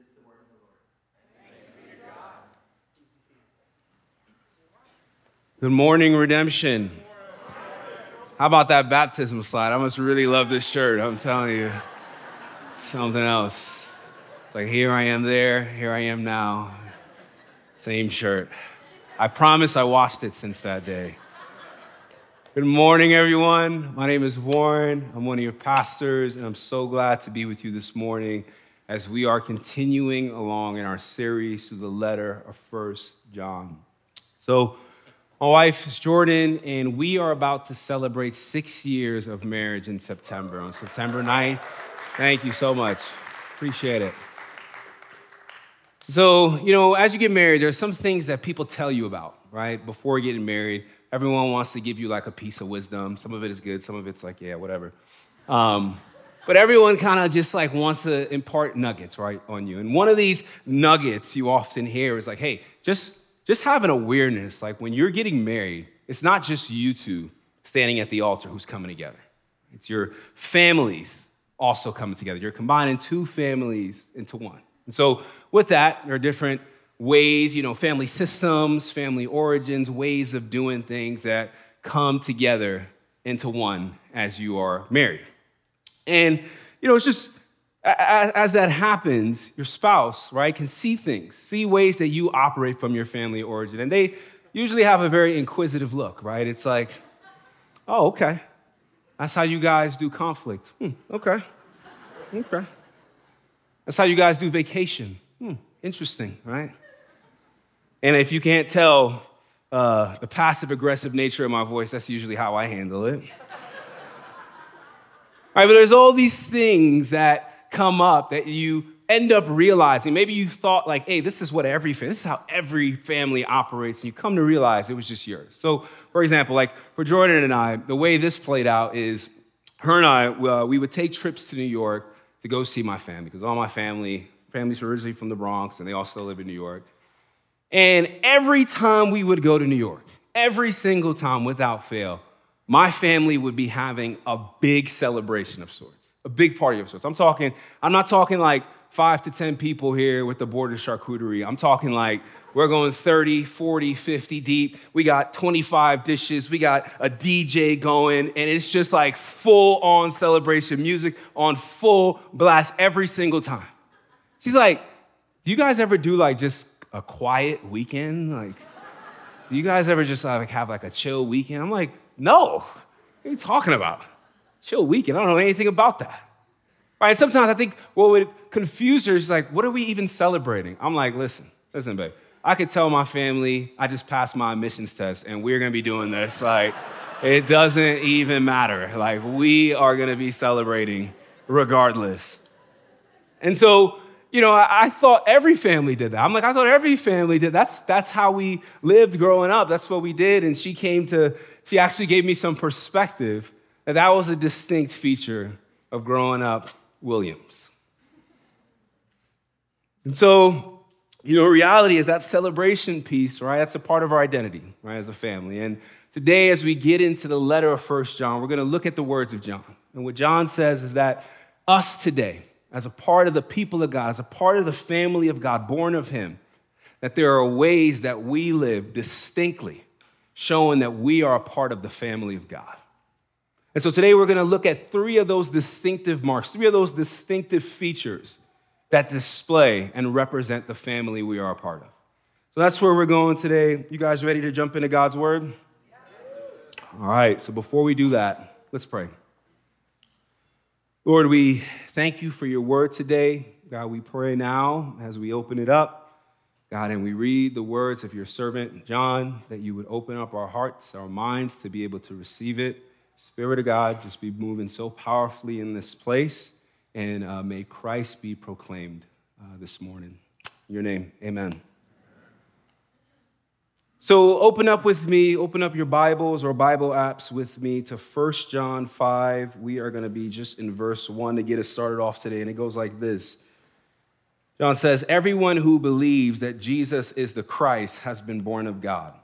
is the word of the Lord. Good morning, Redemption. How about that baptism slide? I must really love this shirt. I'm telling you, something else. It's like here I am there, here I am now. Same shirt. I promise I washed it since that day. Good morning, everyone. My name is Warren. I'm one of your pastors, and I'm so glad to be with you this morning as we are continuing along in our series through the letter of First John. So, my wife is Jordan, and we are about to celebrate six years of marriage in September, on September 9th. Thank you so much. Appreciate it. So, you know, as you get married, there's some things that people tell you about, right? Before getting married, everyone wants to give you like a piece of wisdom. Some of it is good, some of it's like, yeah, whatever. Um, but everyone kind of just like wants to impart nuggets, right, on you. And one of these nuggets you often hear is like, hey, just just have an awareness like when you're getting married, it's not just you two standing at the altar who's coming together. It's your families also coming together. You're combining two families into one. And so, with that, there are different ways, you know, family systems, family origins, ways of doing things that come together into one as you are married. And, you know, it's just as that happens, your spouse, right, can see things, see ways that you operate from your family origin. And they usually have a very inquisitive look, right? It's like, oh, okay. That's how you guys do conflict. Hmm, okay. Okay. That's how you guys do vacation. Hmm, interesting, right? And if you can't tell uh, the passive aggressive nature of my voice, that's usually how I handle it. Right, but there's all these things that come up that you end up realizing. Maybe you thought, like, hey, this is what every this is how every family operates, and you come to realize it was just yours. So, for example, like for Jordan and I, the way this played out is her and I, uh, we would take trips to New York to go see my family, because all my family, families are originally from the Bronx, and they all still live in New York. And every time we would go to New York, every single time without fail, my family would be having a big celebration of sorts a big party of sorts. I'm talking, I'm not talking like five to 10 people here with the border charcuterie. I'm talking like we're going 30, 40, 50 deep. We got 25 dishes. We got a DJ going, and it's just like full on celebration music on full blast every single time. She's like, Do you guys ever do like just a quiet weekend? Like, do you guys ever just like have like a chill weekend? I'm like, No. What are you talking about? chill weekend. I don't know anything about that. Right? Sometimes I think what would confuse her is like, what are we even celebrating? I'm like, listen, listen, babe. I could tell my family I just passed my admissions test and we're gonna be doing this. Like, it doesn't even matter. Like, we are gonna be celebrating regardless. And so, you know, I, I, thought every family did that. I'm like, I thought every family did. That's that's how we lived growing up. That's what we did. And she came to, she actually gave me some perspective that that was a distinct feature of growing up Williams. And so, you know, reality is that celebration piece, right? That's a part of our identity, right, as a family. And today, as we get into the letter of First John, we're going to look at the words of John. And what John says is that us today, as a part of the people of God, as a part of the family of God, born of Him, that there are ways that we live distinctly, showing that we are a part of the family of God. And so today we're going to look at three of those distinctive marks, three of those distinctive features that display and represent the family we are a part of. So that's where we're going today. You guys ready to jump into God's word? All right, so before we do that, let's pray. Lord, we thank you for your word today. God, we pray now as we open it up, God, and we read the words of your servant John, that you would open up our hearts, our minds to be able to receive it. Spirit of God, just be moving so powerfully in this place, and uh, may Christ be proclaimed uh, this morning. In your name, amen. So open up with me, open up your Bibles or Bible apps with me to 1 John 5. We are going to be just in verse 1 to get us started off today, and it goes like this. John says, Everyone who believes that Jesus is the Christ has been born of God,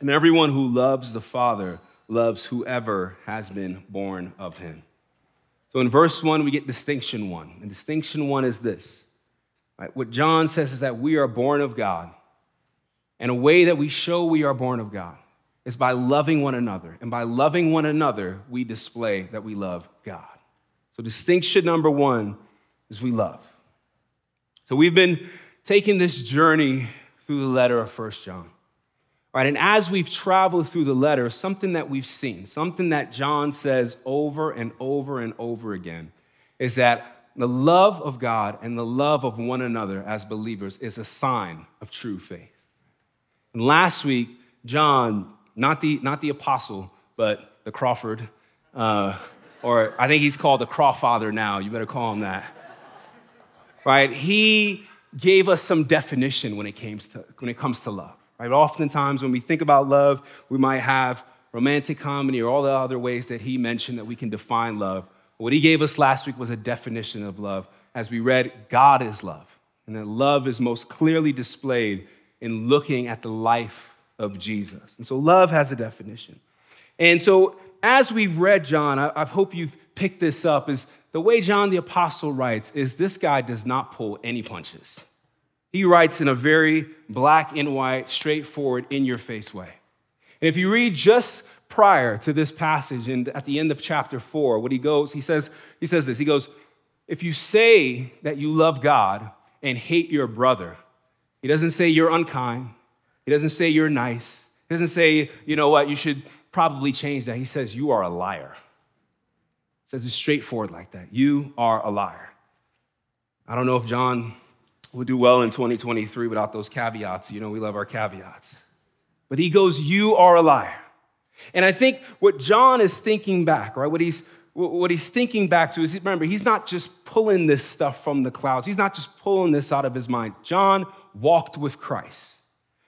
and everyone who loves the Father loves whoever has been born of him. So in verse one, we get distinction one. And distinction one is this Right? What John says is that we are born of God. And a way that we show we are born of God is by loving one another. And by loving one another, we display that we love God. So, distinction number one is we love. So, we've been taking this journey through the letter of First John. Right, and as we've traveled through the letter, something that we've seen, something that John says over and over and over again, is that the love of God and the love of one another as believers is a sign of true faith. And last week, John, not the, not the apostle, but the Crawford, uh, or I think he's called the Crawfather now. You better call him that. Right? He gave us some definition when it, comes to, when it comes to love. Right? Oftentimes, when we think about love, we might have romantic comedy or all the other ways that he mentioned that we can define love. What he gave us last week was a definition of love. As we read, God is love. And that love is most clearly displayed in looking at the life of Jesus. And so love has a definition. And so as we've read John, I, I hope you've picked this up, is the way John the Apostle writes is this guy does not pull any punches. He writes in a very black and white, straightforward, in your face way. And if you read just prior to this passage and at the end of chapter four, what he goes, he says, he says this, he goes, if you say that you love God and hate your brother, he doesn't say you're unkind. He doesn't say you're nice. He doesn't say, you know what, you should probably change that. He says you are a liar. Says it straightforward like that. You are a liar. I don't know if John will do well in 2023 without those caveats. You know, we love our caveats. But he goes, You are a liar. And I think what John is thinking back, right? What he's what he's thinking back to is remember, he's not just pulling this stuff from the clouds. He's not just pulling this out of his mind. John walked with Christ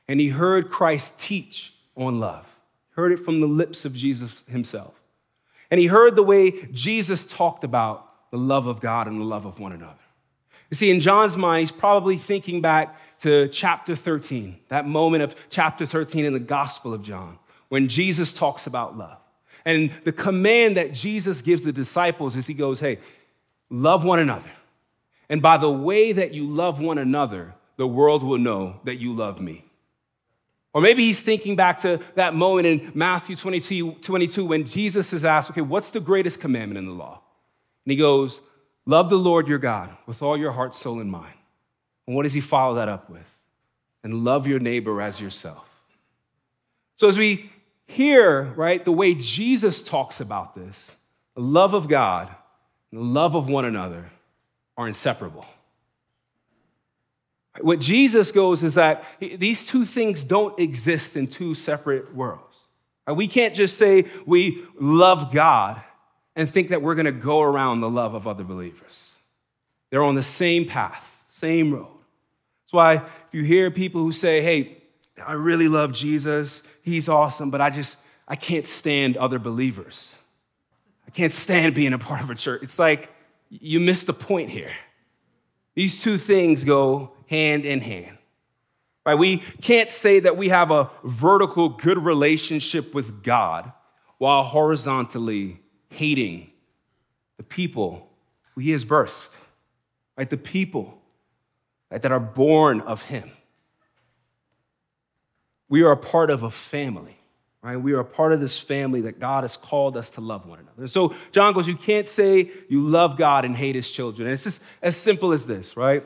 and he heard Christ teach on love. Heard it from the lips of Jesus himself. And he heard the way Jesus talked about the love of God and the love of one another. You see, in John's mind, he's probably thinking back to chapter 13, that moment of chapter 13 in the Gospel of John, when Jesus talks about love. And the command that Jesus gives the disciples is he goes, Hey, love one another. And by the way that you love one another, the world will know that you love me. Or maybe he's thinking back to that moment in Matthew 22, 22 when Jesus is asked, Okay, what's the greatest commandment in the law? And he goes, Love the Lord your God with all your heart, soul, and mind. And what does he follow that up with? And love your neighbor as yourself. So as we hear, right, the way Jesus talks about this, the love of God and the love of one another are inseparable. What Jesus goes is that these two things don't exist in two separate worlds. We can't just say we love God and think that we're going to go around the love of other believers. They're on the same path, same road. That's why if you hear people who say, hey, I really love Jesus, he's awesome, but I just, I can't stand other believers. I can't stand being a part of a church. It's like you missed the point here. These two things go hand in hand. Right? We can't say that we have a vertical good relationship with God while horizontally hating the people who he has birthed, right? The people right, that are born of him. We are a part of a family, right? We are a part of this family that God has called us to love one another. So John goes, You can't say you love God and hate his children. And it's just as simple as this, right?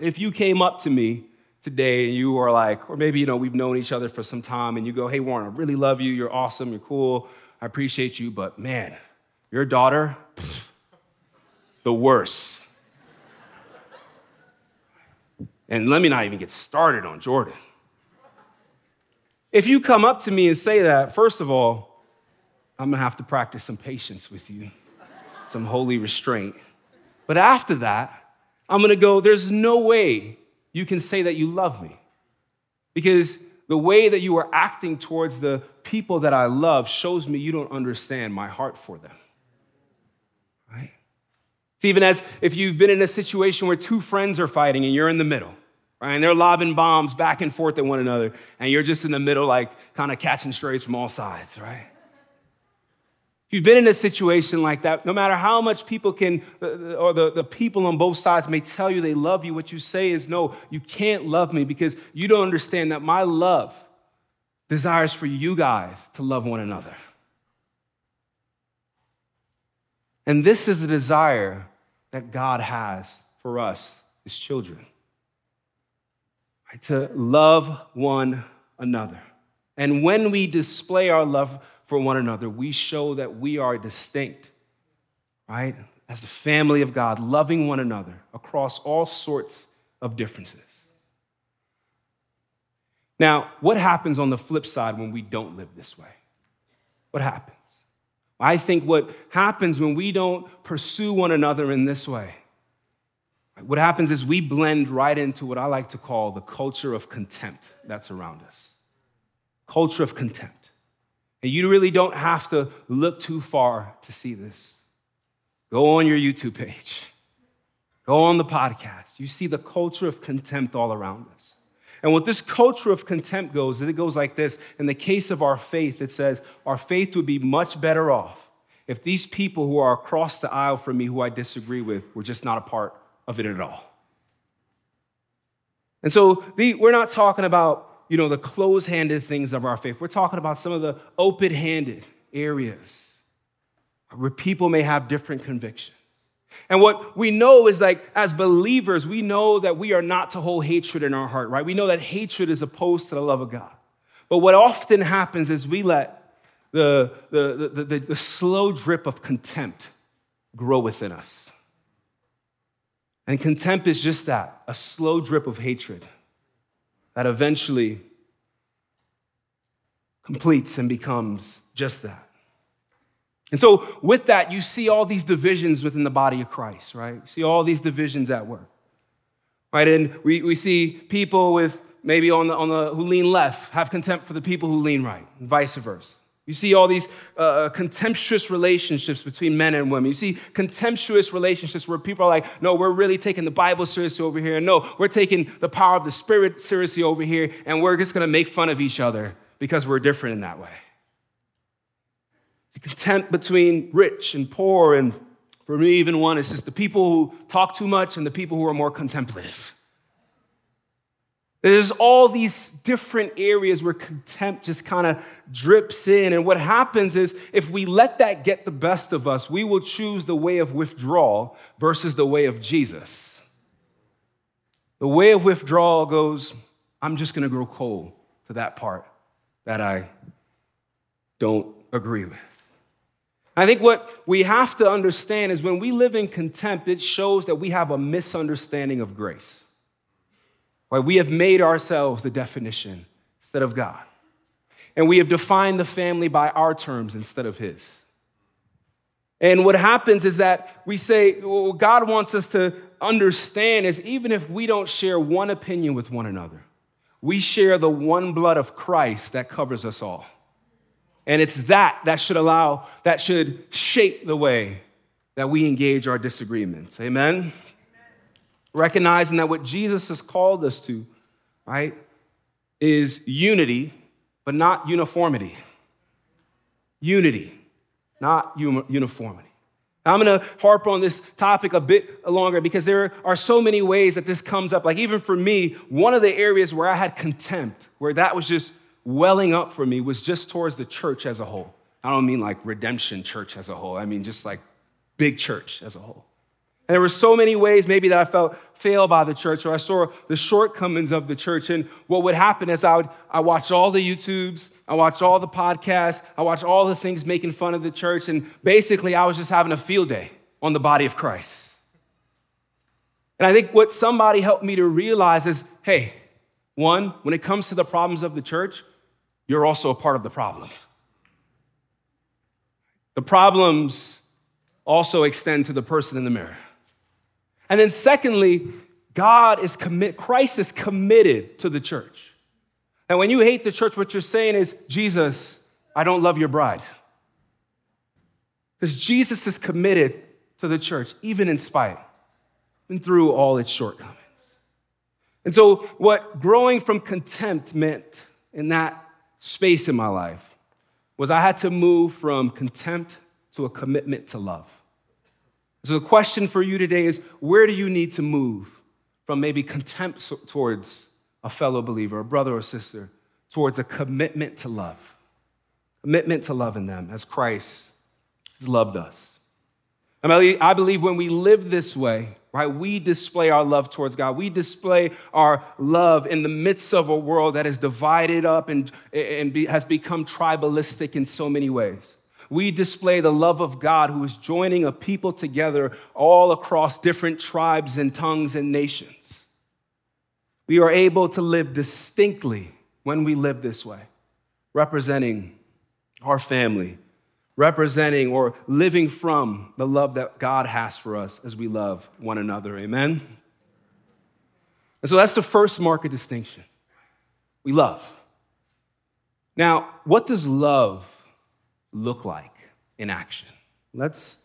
If you came up to me today and you are like, or maybe, you know, we've known each other for some time and you go, Hey, Warren, I really love you. You're awesome. You're cool. I appreciate you, but man, your daughter, the worst. And let me not even get started on Jordan. If you come up to me and say that, first of all, I'm gonna have to practice some patience with you, some holy restraint. But after that, I'm gonna go, there's no way you can say that you love me. Because the way that you are acting towards the people that I love shows me you don't understand my heart for them. Right? It's even as if you've been in a situation where two friends are fighting and you're in the middle, right? And they're lobbing bombs back and forth at one another, and you're just in the middle, like kind of catching strays from all sides, right? If you've been in a situation like that, no matter how much people can, uh, or the, the people on both sides may tell you they love you, what you say is, no, you can't love me because you don't understand that my love desires for you guys to love one another. And this is the desire that God has for us, his children, right? to love one another. And when we display our love for one another, we show that we are distinct, right? As the family of God, loving one another across all sorts of differences. Now, what happens on the flip side when we don't live this way? What happens? I think what happens when we don't pursue one another in this way, what happens is we blend right into what I like to call the culture of contempt that's around us. Culture of contempt. And you really don't have to look too far to see this. Go on your YouTube page, go on the podcast. You see the culture of contempt all around us. And what this culture of contempt goes is it goes like this. In the case of our faith, it says, Our faith would be much better off if these people who are across the aisle from me, who I disagree with, were just not a part of it at all. And so the, we're not talking about you know, the close-handed things of our faith. We're talking about some of the open-handed areas where people may have different convictions. And what we know is like, as believers, we know that we are not to hold hatred in our heart, right? We know that hatred is opposed to the love of God. But what often happens is we let the, the, the, the, the slow drip of contempt grow within us. And contempt is just that a slow drip of hatred that eventually completes and becomes just that. And so, with that, you see all these divisions within the body of Christ, right? You see all these divisions at work, right? And we, we see people with maybe on the, on the who lean left have contempt for the people who lean right, and vice versa. You see all these uh, uh, contemptuous relationships between men and women. You see contemptuous relationships where people are like, no, we're really taking the Bible seriously over here. No, we're taking the power of the Spirit seriously over here, and we're just gonna make fun of each other because we're different in that way. It's contempt between rich and poor, and for me, even one, it's just the people who talk too much and the people who are more contemplative. There's all these different areas where contempt just kind of drips in. And what happens is, if we let that get the best of us, we will choose the way of withdrawal versus the way of Jesus. The way of withdrawal goes, I'm just going to grow cold to that part that I don't agree with. I think what we have to understand is when we live in contempt, it shows that we have a misunderstanding of grace. Why we have made ourselves the definition instead of God. And we have defined the family by our terms instead of His. And what happens is that we say, what God wants us to understand is even if we don't share one opinion with one another, we share the one blood of Christ that covers us all. And it's that that should allow, that should shape the way that we engage our disagreements. Amen? recognizing that what Jesus has called us to, right, is unity, but not uniformity. Unity, not uniformity. I'm going to harp on this topic a bit longer because there are so many ways that this comes up. Like, even for me, one of the areas where I had contempt, where that was just welling up for me, was just towards the church as a whole. I don't mean like redemption church as a whole, I mean just like big church as a whole. And there were so many ways maybe that I felt failed by the church or I saw the shortcomings of the church. And what would happen is I would I watched all the YouTubes, I watched all the podcasts, I watched all the things making fun of the church, and basically I was just having a field day on the body of Christ. And I think what somebody helped me to realize is, hey, one, when it comes to the problems of the church, you're also a part of the problem. The problems also extend to the person in the mirror. And then, secondly, God is commit, Christ is committed to the church. And when you hate the church, what you're saying is, Jesus, I don't love your bride. Because Jesus is committed to the church, even in spite and through all its shortcomings. And so, what growing from contempt meant in that space in my life was I had to move from contempt to a commitment to love. So the question for you today is where do you need to move from maybe contempt towards a fellow believer, a brother or sister, towards a commitment to love? Commitment to loving them as Christ has loved us. I believe when we live this way, right, we display our love towards God. We display our love in the midst of a world that is divided up and, and be, has become tribalistic in so many ways. We display the love of God who is joining a people together all across different tribes and tongues and nations. We are able to live distinctly when we live this way, representing our family, representing or living from the love that God has for us as we love one another. Amen? And so that's the first mark of distinction. We love. Now, what does love look like in action? Let's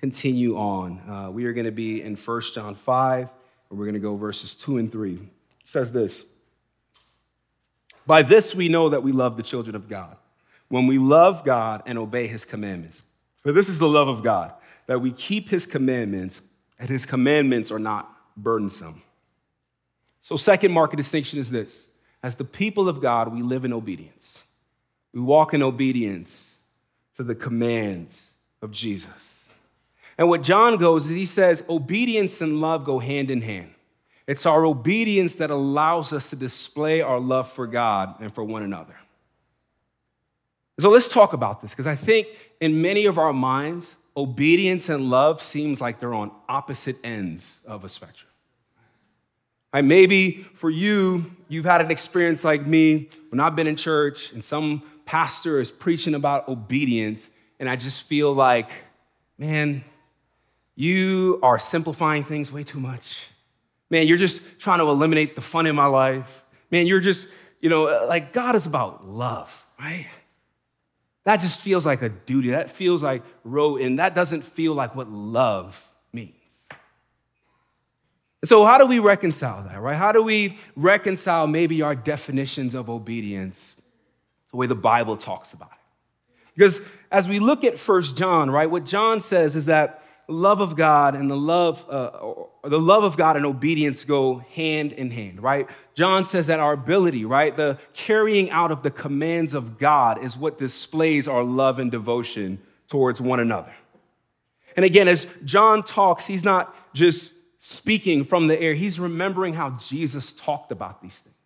continue on. Uh, we are going to be in 1 John 5, and we're going to go verses 2 and 3. It says this By this we know that we love the children of God when we love God and obey his commandments. For this is the love of God, that we keep his commandments, and his commandments are not burdensome. So, second market distinction is this as the people of God, we live in obedience. We walk in obedience to the commands of Jesus. And what John goes is he says, obedience and love go hand in hand. It's our obedience that allows us to display our love for God and for one another. So let's talk about this because I think in many of our minds, obedience and love seems like they're on opposite ends of a spectrum. Right, maybe for you, you've had an experience like me when I've been in church and some pastor is preaching about obedience, and I just feel like, man, you are simplifying things way too much. Man, you're just trying to eliminate the fun in my life. Man, you're just, you know, like God is about love, right? That just feels like a duty. That feels like row in. That doesn't feel like what love means. So, how do we reconcile that, right? How do we reconcile maybe our definitions of obedience the way the Bible talks about it? Because as we look at First John, right, what John says is that love of God and the love, uh, the love of God and obedience go hand in hand, right? John says that our ability, right, the carrying out of the commands of God is what displays our love and devotion towards one another. And again, as John talks, he's not just speaking from the air, he's remembering how Jesus talked about these things.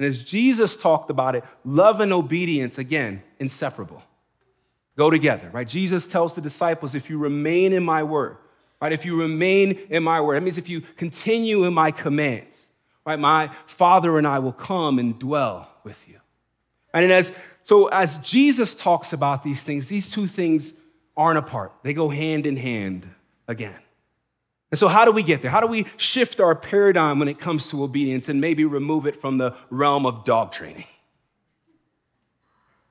And as Jesus talked about it, love and obedience, again, inseparable go together, right? Jesus tells the disciples, if you remain in my word, right? If you remain in my word, that means if you continue in my commands, right? My Father and I will come and dwell with you. And as so as Jesus talks about these things, these two things aren't apart. They go hand in hand again. And so, how do we get there? How do we shift our paradigm when it comes to obedience and maybe remove it from the realm of dog training?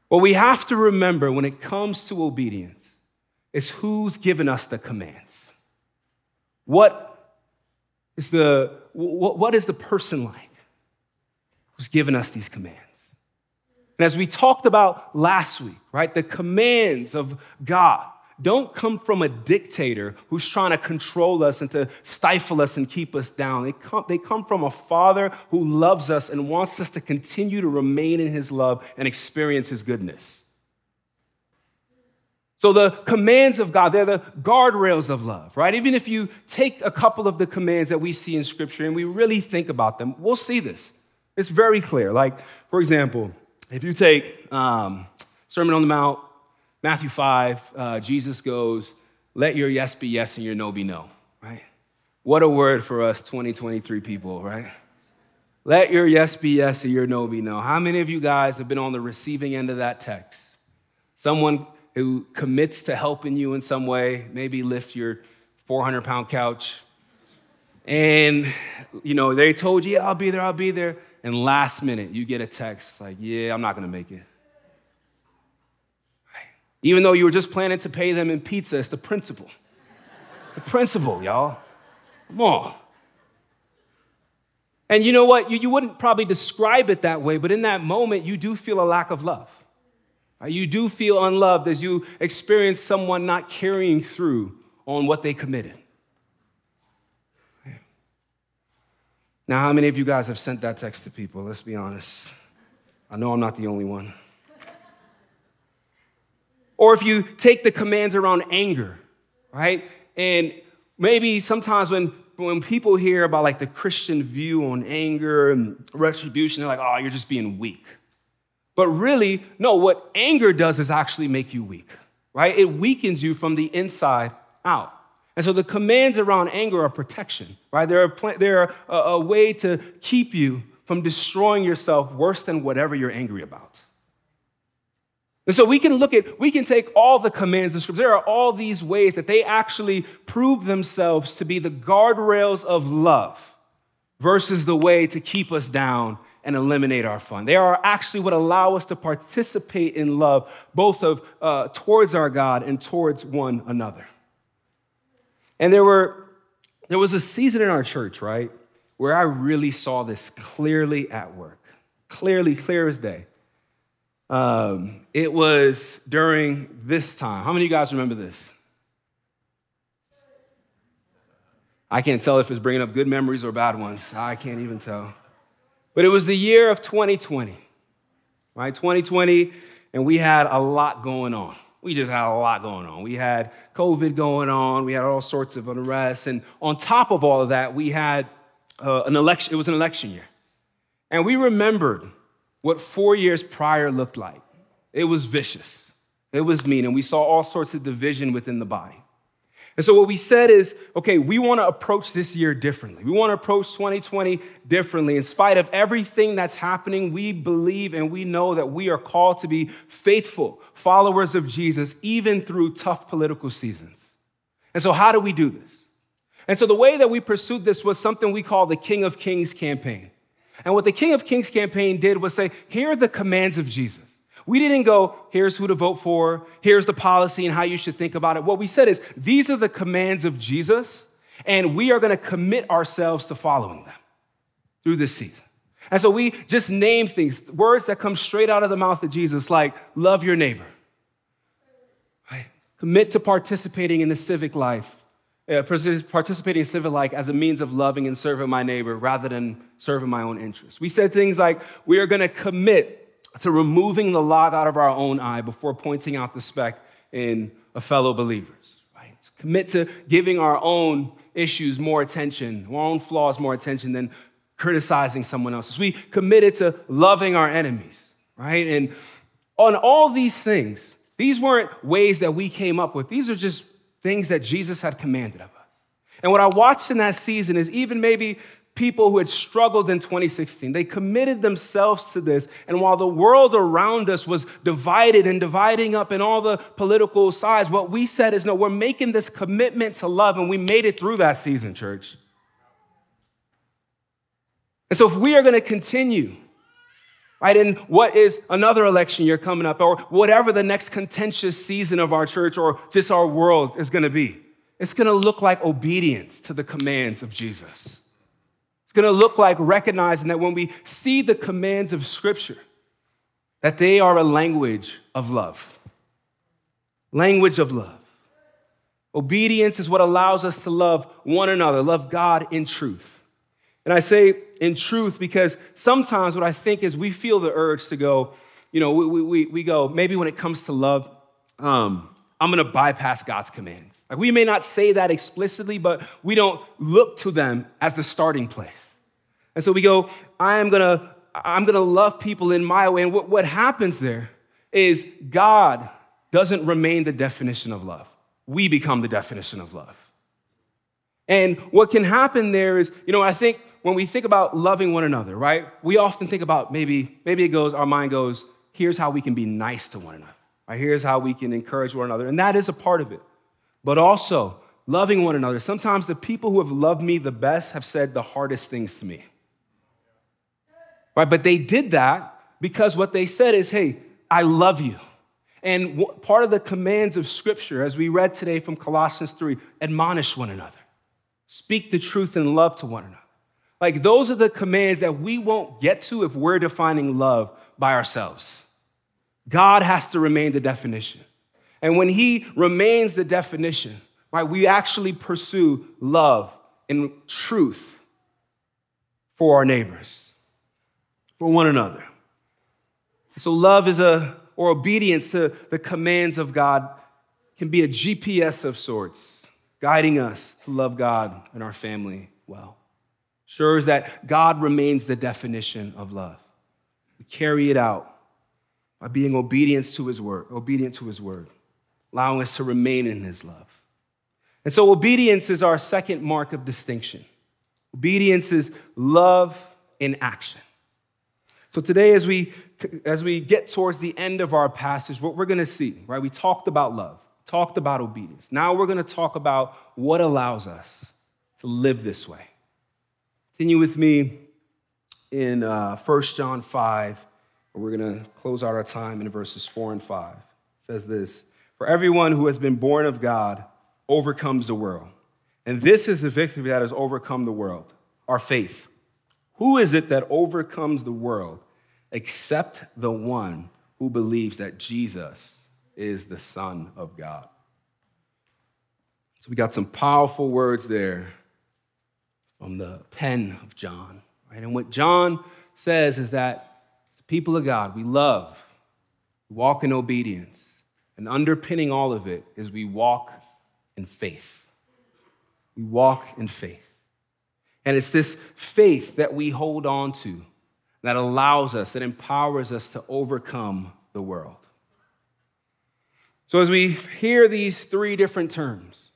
What we have to remember when it comes to obedience is who's given us the commands. What is the, what is the person like who's given us these commands? And as we talked about last week, right, the commands of God don't come from a dictator who's trying to control us and to stifle us and keep us down. They come, they come from a father who loves us and wants us to continue to remain in his love and experience his goodness. So, the commands of God, they're the guardrails of love, right? Even if you take a couple of the commands that we see in Scripture and we really think about them, we'll see this. It's very clear. Like, for example, if you take um, Sermon on the Mount, Matthew 5, uh, Jesus goes, Let your yes be yes and your no be no, right? What a word for us 2023 people, right? Let your yes be yes and your no be no. How many of you guys have been on the receiving end of that text? Someone who commits to helping you in some way, maybe lift your 400 pound couch. And, you know, they told you, yeah, I'll be there, I'll be there. And last minute, you get a text like, yeah, I'm not gonna make it. Even though you were just planning to pay them in pizza, it's the principle. It's the principle, y'all. Come on. And you know what? You, you wouldn't probably describe it that way, but in that moment, you do feel a lack of love. You do feel unloved as you experience someone not carrying through on what they committed. Now, how many of you guys have sent that text to people? Let's be honest. I know I'm not the only one. Or if you take the commands around anger, right? And maybe sometimes when, when people hear about like the Christian view on anger and retribution, they're like, oh, you're just being weak. But really, no, what anger does is actually make you weak, right? It weakens you from the inside out. And so the commands around anger are protection, right? They're, a, they're a, a way to keep you from destroying yourself worse than whatever you're angry about. And so we can look at, we can take all the commands of Scripture. There are all these ways that they actually prove themselves to be the guardrails of love versus the way to keep us down and eliminate our fun. They are actually what allow us to participate in love, both of uh, towards our God and towards one another. And there were there was a season in our church, right, where I really saw this clearly at work, clearly, clear as day. Um, it was during this time. How many of you guys remember this? I can't tell if it's bringing up good memories or bad ones. I can't even tell. But it was the year of 2020, right? 2020, and we had a lot going on. We just had a lot going on. We had COVID going on, we had all sorts of unrest. And on top of all of that, we had uh, an election, it was an election year. And we remembered what four years prior looked like. It was vicious, it was mean, and we saw all sorts of division within the body. And so, what we said is okay, we want to approach this year differently. We want to approach 2020 differently. In spite of everything that's happening, we believe and we know that we are called to be faithful followers of Jesus, even through tough political seasons. And so, how do we do this? And so, the way that we pursued this was something we call the King of Kings campaign. And what the King of Kings campaign did was say, here are the commands of Jesus. We didn't go, here's who to vote for, here's the policy and how you should think about it. What we said is, these are the commands of Jesus, and we are going to commit ourselves to following them through this season. And so we just name things, words that come straight out of the mouth of Jesus, like love your neighbor, right? Commit to participating in the civic life uh, participating in civic life as a means of loving and serving my neighbor rather than serving my own interests. We said things like, we are going to commit to removing the log out of our own eye before pointing out the speck in a fellow believers, right? Commit to giving our own issues more attention, our own flaws more attention than criticizing someone else's. We committed to loving our enemies, right? And on all these things, these weren't ways that we came up with. These are just things that Jesus had commanded of us. And what I watched in that season is even maybe people who had struggled in 2016, they committed themselves to this. And while the world around us was divided and dividing up in all the political sides, what we said is no, we're making this commitment to love, and we made it through that season, church. And so if we are going to continue, right? And what is another election year coming up, or whatever the next contentious season of our church or just our world is going to be. It's going to look like obedience to the commands of Jesus. It's going to look like recognizing that when we see the commands of Scripture, that they are a language of love. Language of love. Obedience is what allows us to love one another, love God in truth. And I say in truth because sometimes what I think is we feel the urge to go, you know, we, we, we go, maybe when it comes to love, um, I'm gonna bypass God's commands. Like we may not say that explicitly, but we don't look to them as the starting place. And so we go, I am gonna, I'm gonna love people in my way. And what, what happens there is God doesn't remain the definition of love. We become the definition of love. And what can happen there is, you know, I think when we think about loving one another, right? We often think about maybe, maybe it goes, our mind goes, here's how we can be nice to one another. Right? Here's how we can encourage one another. And that is a part of it. But also, loving one another. Sometimes the people who have loved me the best have said the hardest things to me. Right? But they did that because what they said is, hey, I love you. And part of the commands of Scripture, as we read today from Colossians 3, admonish one another, speak the truth in love to one another. Like, those are the commands that we won't get to if we're defining love by ourselves. God has to remain the definition. And when He remains the definition, right, we actually pursue love and truth for our neighbors, for one another. So, love is a, or obedience to the commands of God can be a GPS of sorts, guiding us to love God and our family well. Sure is that God remains the definition of love. We carry it out by being obedient to his word, obedient to his word, allowing us to remain in his love. And so obedience is our second mark of distinction. Obedience is love in action. So today, as we as we get towards the end of our passage, what we're going to see, right? We talked about love, talked about obedience. Now we're going to talk about what allows us to live this way. Continue with me in uh, 1 John 5, where we're going to close out our time in verses 4 and 5. It says this For everyone who has been born of God overcomes the world. And this is the victory that has overcome the world our faith. Who is it that overcomes the world except the one who believes that Jesus is the Son of God? So we got some powerful words there from the pen of John. Right? And what John says is that the people of God, we love, we walk in obedience, and underpinning all of it is we walk in faith. We walk in faith. And it's this faith that we hold on to that allows us, that empowers us to overcome the world. So, as we hear these three different terms,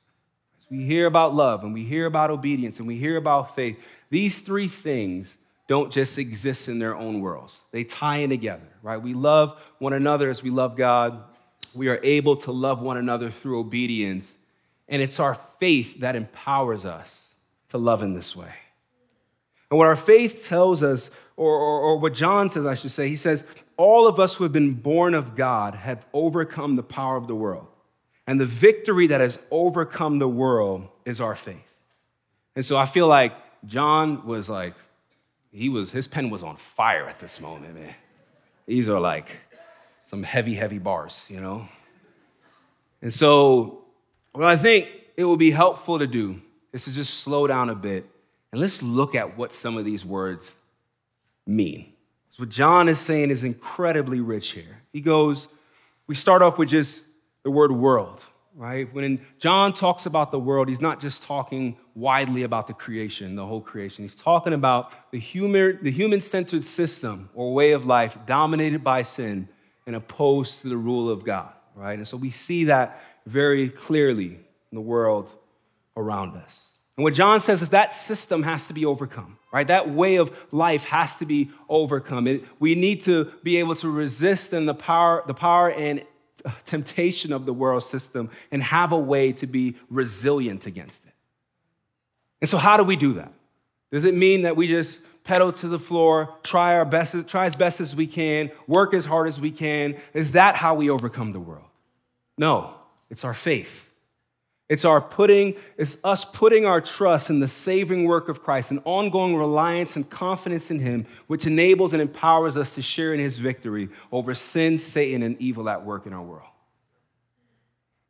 we hear about love and we hear about obedience and we hear about faith, these three things don't just exist in their own worlds. They tie in together, right? We love one another as we love God. We are able to love one another through obedience. And it's our faith that empowers us to love in this way. And what our faith tells us, or, or, or what John says, I should say, he says, all of us who have been born of God have overcome the power of the world. And the victory that has overcome the world is our faith. And so I feel like John was like, he was, his pen was on fire at this moment, man. These are like some heavy, heavy bars, you know? And so, what I think it will be helpful to do is to just slow down a bit and let's look at what some of these words mean. So what John is saying is incredibly rich here. He goes, we start off with just the word world right? When John talks about the world, he's not just talking widely about the creation, the whole creation. He's talking about the human, the human-centered system or way of life dominated by sin and opposed to the rule of God, right? And so we see that very clearly in the world around us. And what John says is that system has to be overcome, right? That way of life has to be overcome. It, we need to be able to resist and the power, the power and Uh, temptation of the world system and have a way to be resilient against it. And so, how do we do that? Does it mean that we just pedal to the floor, try our best, try as best as we can, work as hard as we can? Is that how we overcome the world? No, it's our faith. It's our putting, it's us putting our trust in the saving work of Christ, an ongoing reliance and confidence in Him, which enables and empowers us to share in His victory over sin, Satan, and evil at work in our world.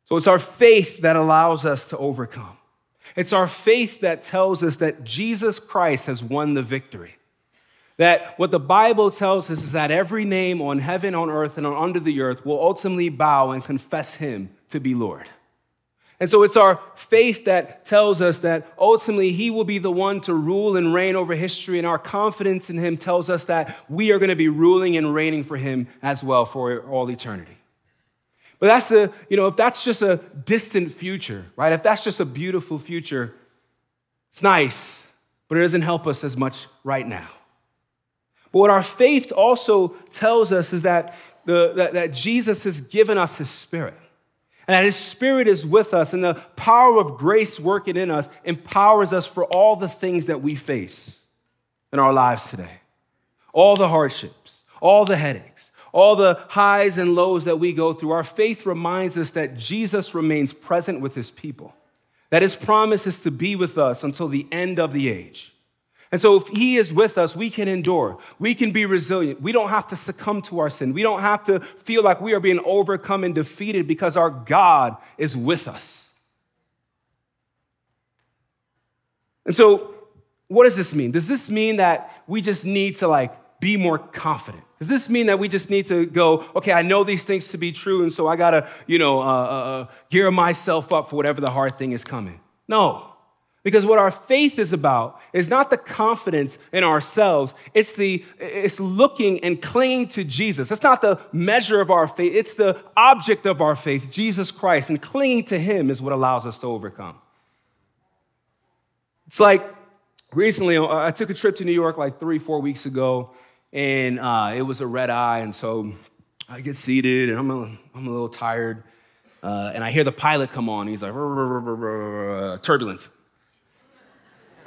So it's our faith that allows us to overcome. It's our faith that tells us that Jesus Christ has won the victory. That what the Bible tells us is that every name on heaven, on earth, and under the earth will ultimately bow and confess Him to be Lord. And so it's our faith that tells us that ultimately He will be the one to rule and reign over history, and our confidence in Him tells us that we are going to be ruling and reigning for Him as well for all eternity. But that's the, you know, if that's just a distant future, right? If that's just a beautiful future, it's nice, but it doesn't help us as much right now. But what our faith also tells us is that, the, that, that Jesus has given us His Spirit and that His Spirit is with us, and the power of grace working in us empowers us for all the things that we face in our lives today. All the hardships, all the headaches, all the highs and lows that we go through. Our faith reminds us that Jesus remains present with His people, that His promise is to be with us until the end of the age. And so, if He is with us, we can endure. We can be resilient. We don't have to succumb to our sin. We don't have to feel like we are being overcome and defeated because our God is with us. And so, what does this mean? Does this mean that we just need to like be more confident? Does this mean that we just need to go, okay, I know these things to be true, and so I gotta, you know, uh, uh, uh gear myself up for whatever the hard thing is coming? No. Because what our faith is about is not the confidence in ourselves, it's the it's looking and clinging to Jesus. That's not the measure of our faith, it's the object of our faith, Jesus Christ. And clinging to him is what allows us to overcome. It's like recently, I took a trip to New York like three, four weeks ago, and uh, it was a red eye, and so I get seated, and I'm a, I'm a little tired, uh, and I hear the pilot come on. He's like, turbulence.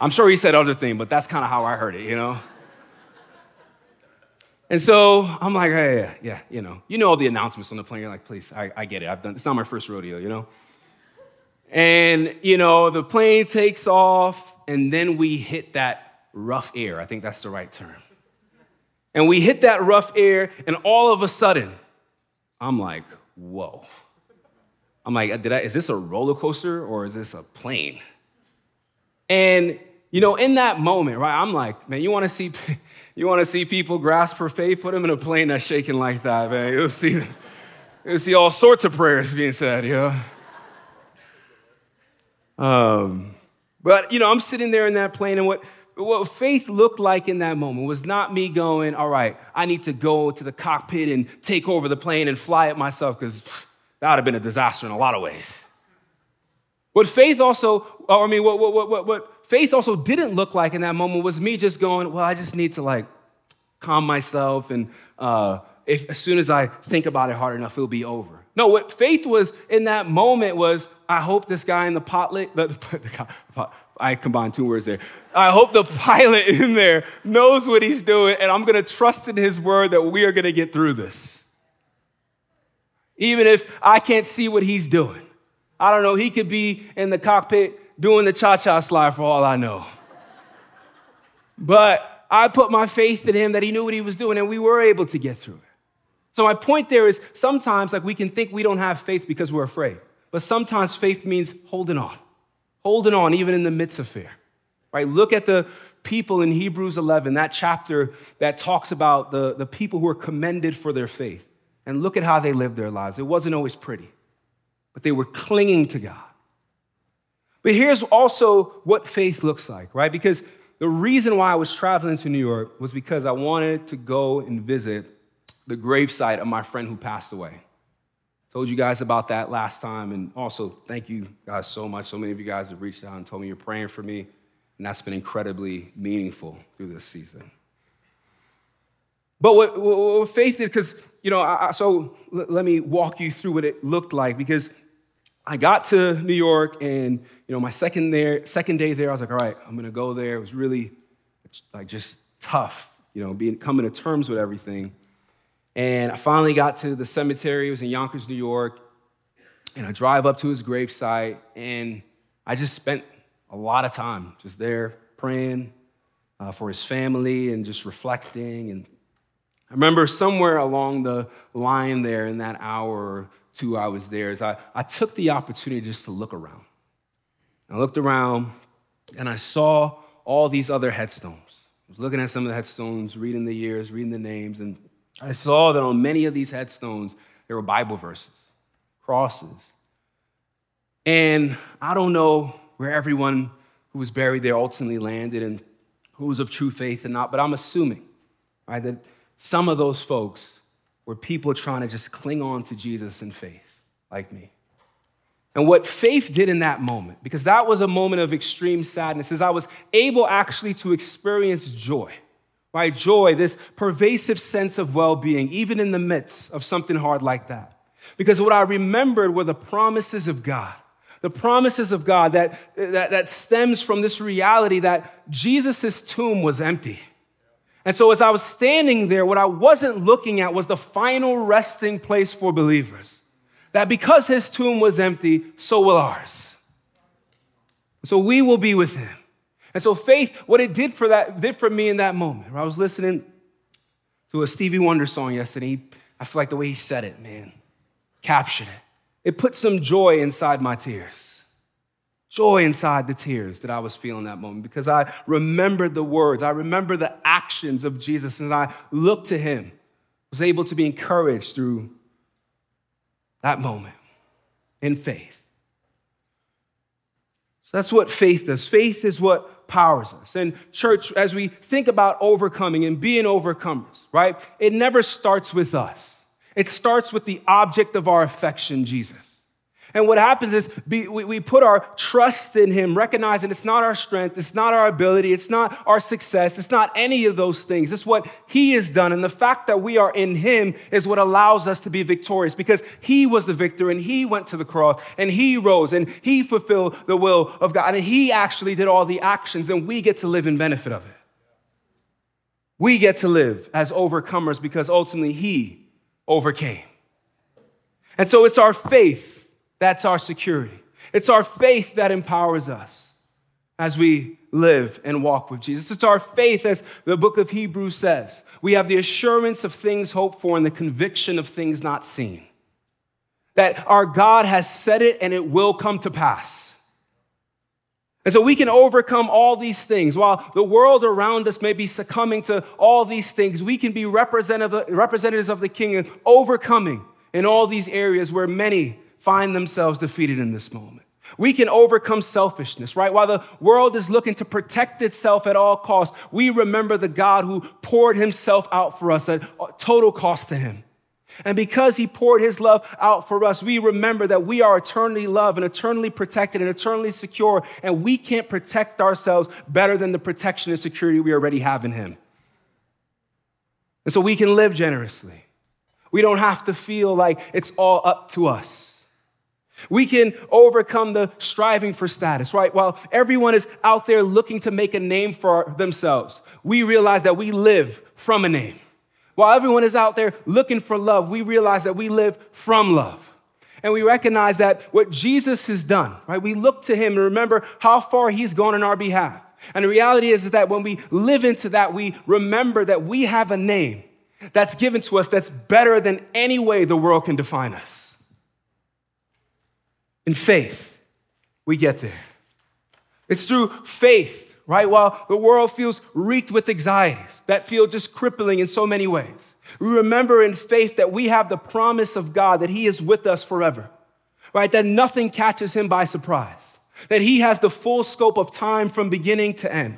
I'm sure he said other thing, but that's kind of how I heard it, you know? And so I'm like, hey, yeah, yeah, you know, you know all the announcements on the plane. You're like, please, I, I get it. I've done. It's not my first rodeo, you know. And you know, the plane takes off, and then we hit that rough air. I think that's the right term. And we hit that rough air, and all of a sudden, I'm like, whoa. I'm like, did I, is this a roller coaster or is this a plane? And you know, in that moment, right, I'm like, man, you want to see, you want to see people grasp for faith? Put them in a plane that's shaking like that, man. You'll see, you'll see all sorts of prayers being said, you know. Um, but you know, I'm sitting there in that plane, and what what faith looked like in that moment was not me going, all right, I need to go to the cockpit and take over the plane and fly it myself, because that would have been a disaster in a lot of ways. What faith also, I mean, what, what, what, what, faith also didn't look like in that moment was me just going, well, I just need to like calm myself, and uh, if, as soon as I think about it hard enough, it'll be over. No, what faith was in that moment was, I hope this guy in the potlet, the, the, I combined two words there. I hope the pilot in there knows what he's doing, and I'm gonna trust in his word that we are gonna get through this. Even if I can't see what he's doing. I don't know, he could be in the cockpit doing the cha cha slide for all I know. But I put my faith in him that he knew what he was doing, and we were able to get through it. So, my point there is sometimes, like, we can think we don't have faith because we're afraid, but sometimes faith means holding on, holding on even in the midst of fear, right? Look at the people in Hebrews 11, that chapter that talks about the, the people who are commended for their faith, and look at how they lived their lives. It wasn't always pretty, but they were clinging to God. But here's also what faith looks like, right? Because the reason why I was traveling to New York was because I wanted to go and visit the gravesite of my friend who passed away. Told you guys about that last time, and also thank you guys so much. So many of you guys have reached out and told me you're praying for me, and that's been incredibly meaningful through this season. But what, what, faith did, because, you know, I, so let me walk you through what it looked like, because I got to New York and you know my second there second day there I was like all right I'm gonna go there. It was really like just tough you know being coming to terms with everything. And I finally got to the cemetery. It was in Yonkers New York. And I drive up to his gravesite and I just spent a lot of time just there praying uh, for his family and just reflecting. And I remember somewhere along the line there in that hour or two I was there is I, I took the opportunity just to look around. I looked around and I saw all these other headstones. I was looking at some of the headstones, reading the years, reading the names, and I saw that on many of these headstones, there were Bible verses, crosses. And I don't know where everyone who was buried there ultimately landed and who was of true faith and not, but I'm assuming, right, that some of those folks were people trying to just cling on to Jesus in faith, like me. And what faith did in that moment, because that was a moment of extreme sadness, is I was able actually to experience joy, right? Joy, this pervasive sense of well being, even in the midst of something hard like that. Because what I remembered were the promises of God. The promises of God that, that, that stems from this reality that Jesus' tomb was empty. And so, as I was standing there, what I wasn't looking at was the final resting place for believers. That because his tomb was empty, so will ours. So we will be with him. And so faith, what it did for that, did for me in that moment. I was listening to a Stevie Wonder song yesterday. I feel like the way he said it, man, captured it. It put some joy inside my tears. Joy inside the tears that I was feeling that moment because I remembered the words, I remember the actions of Jesus as I looked to him, was able to be encouraged through that moment in faith. So that's what faith does. Faith is what powers us. And, church, as we think about overcoming and being overcomers, right, it never starts with us, it starts with the object of our affection, Jesus. And what happens is we put our trust in Him, recognizing it's not our strength, it's not our ability, it's not our success, it's not any of those things. It's what He has done. And the fact that we are in Him is what allows us to be victorious because He was the victor and He went to the cross and He rose and He fulfilled the will of God. And He actually did all the actions, and we get to live in benefit of it. We get to live as overcomers because ultimately He overcame. And so it's our faith that's our security. It's our faith that empowers us as we live and walk with Jesus. It's our faith, as the book of Hebrews says. We have the assurance of things hoped for and the conviction of things not seen. That our God has said it and it will come to pass. And so we can overcome all these things. While the world around us may be succumbing to all these things, we can be representatives of the King and overcoming in all these areas where many find themselves defeated in this moment. We can overcome selfishness, right? While the world is looking to protect itself at all costs, we remember the God who poured himself out for us at total cost to him. And because he poured his love out for us, we remember that we are eternally loved and eternally protected and eternally secure, and we can't protect ourselves better than the protection and security we already have in him. And so we can live generously. We don't have to feel like it's all up to us. We can overcome the striving for status, right? While everyone is out there looking to make a name for themselves, we realize that we live from a name. While everyone is out there looking for love, we realize that we live from love. And we recognize that what Jesus has done, right? We look to him and remember how far he's gone on our behalf. And the reality is, is that when we live into that, we remember that we have a name that's given to us that's better than any way the world can define us. In faith, we get there. It's through faith, right? While the world feels reeked with anxieties that feel just crippling in so many ways. We remember in faith that we have the promise of God that He is with us forever, right? That nothing catches Him by surprise, that He has the full scope of time from beginning to end.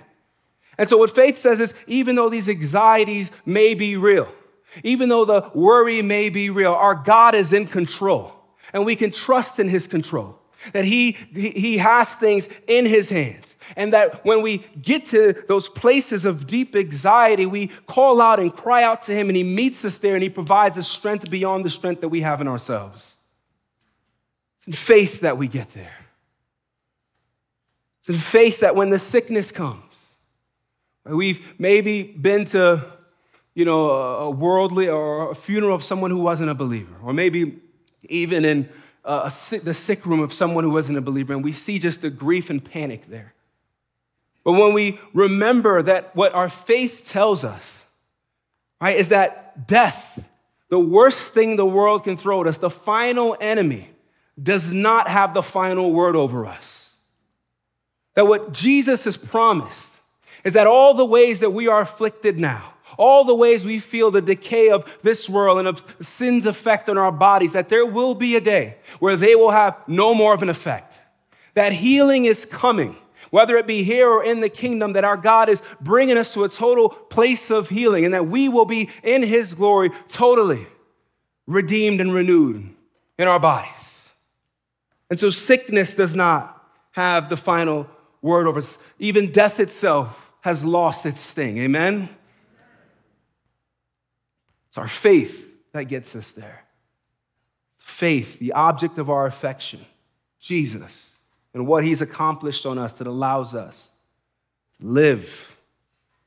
And so, what faith says is even though these anxieties may be real, even though the worry may be real, our God is in control and we can trust in his control. That he, he has things in his hands. And that when we get to those places of deep anxiety, we call out and cry out to him, and he meets us there and he provides us strength beyond the strength that we have in ourselves. It's in faith that we get there. It's in faith that when the sickness comes, we've maybe been to, you know, a worldly or a funeral of someone who wasn't a believer, or maybe even in uh, sick, the sick room of someone who wasn't a believer, and we see just the grief and panic there. But when we remember that what our faith tells us, right, is that death, the worst thing the world can throw at us, the final enemy, does not have the final word over us. That what Jesus has promised is that all the ways that we are afflicted now, all the ways we feel the decay of this world and of sin's effect on our bodies, that there will be a day where they will have no more of an effect. That healing is coming, whether it be here or in the kingdom, that our God is bringing us to a total place of healing and that we will be in His glory totally redeemed and renewed in our bodies. And so sickness does not have the final word over us. Even death itself has lost its sting. Amen? It's our faith that gets us there. Faith, the object of our affection, Jesus, and what he's accomplished on us that allows us to live,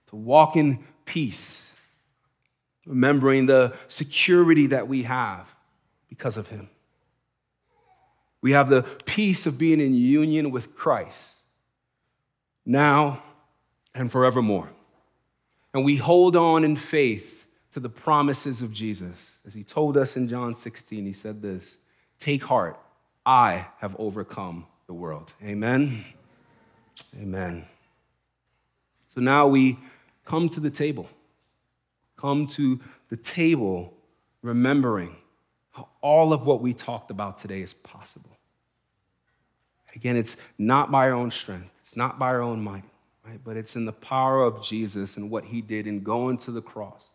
to walk in peace, remembering the security that we have because of him. We have the peace of being in union with Christ now and forevermore. And we hold on in faith to the promises of Jesus. As he told us in John 16, he said this Take heart, I have overcome the world. Amen. Amen. So now we come to the table. Come to the table remembering how all of what we talked about today is possible. Again, it's not by our own strength, it's not by our own might, right? But it's in the power of Jesus and what he did in going to the cross,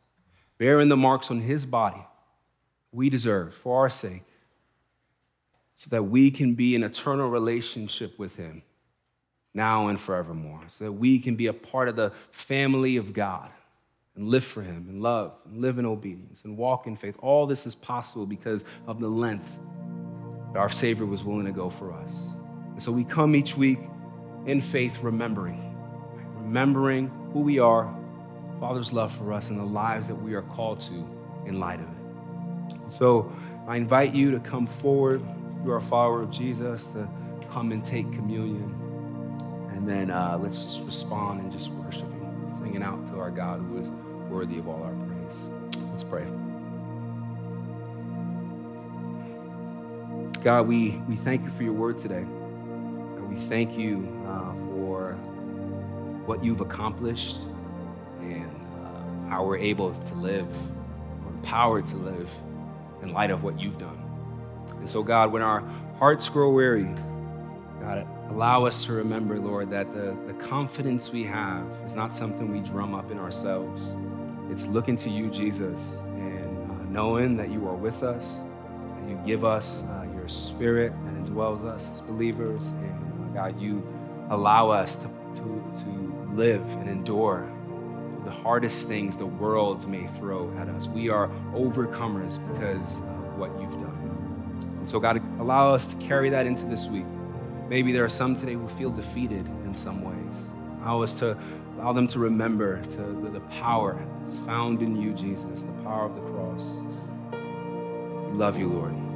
bearing the marks on his body we deserve for our sake, so that we can be in eternal relationship with him now and forevermore, so that we can be a part of the family of God and live for him and love and live in obedience and walk in faith. All this is possible because of the length that our Savior was willing to go for us. And so we come each week in faith, remembering, remembering who we are, Father's love for us, and the lives that we are called to in light of it. So I invite you to come forward. You are a follower of Jesus, to come and take communion. And then uh, let's just respond and just worship Him, singing out to our God who is worthy of all our praise. Let's pray. God, we, we thank you for your word today. And We thank you uh, for what you've accomplished and uh, how we're able to live, or empowered to live in light of what you've done. And so, God, when our hearts grow weary, God, allow us to remember, Lord, that the, the confidence we have is not something we drum up in ourselves. It's looking to you, Jesus, and uh, knowing that you are with us, that you give us uh, your spirit and indwells us as believers, and God, you allow us to, to, to live and endure the hardest things the world may throw at us. We are overcomers because of what you've done. And so, God, allow us to carry that into this week. Maybe there are some today who feel defeated in some ways. Allow us to allow them to remember to the, the power that's found in you, Jesus, the power of the cross. We love you, Lord.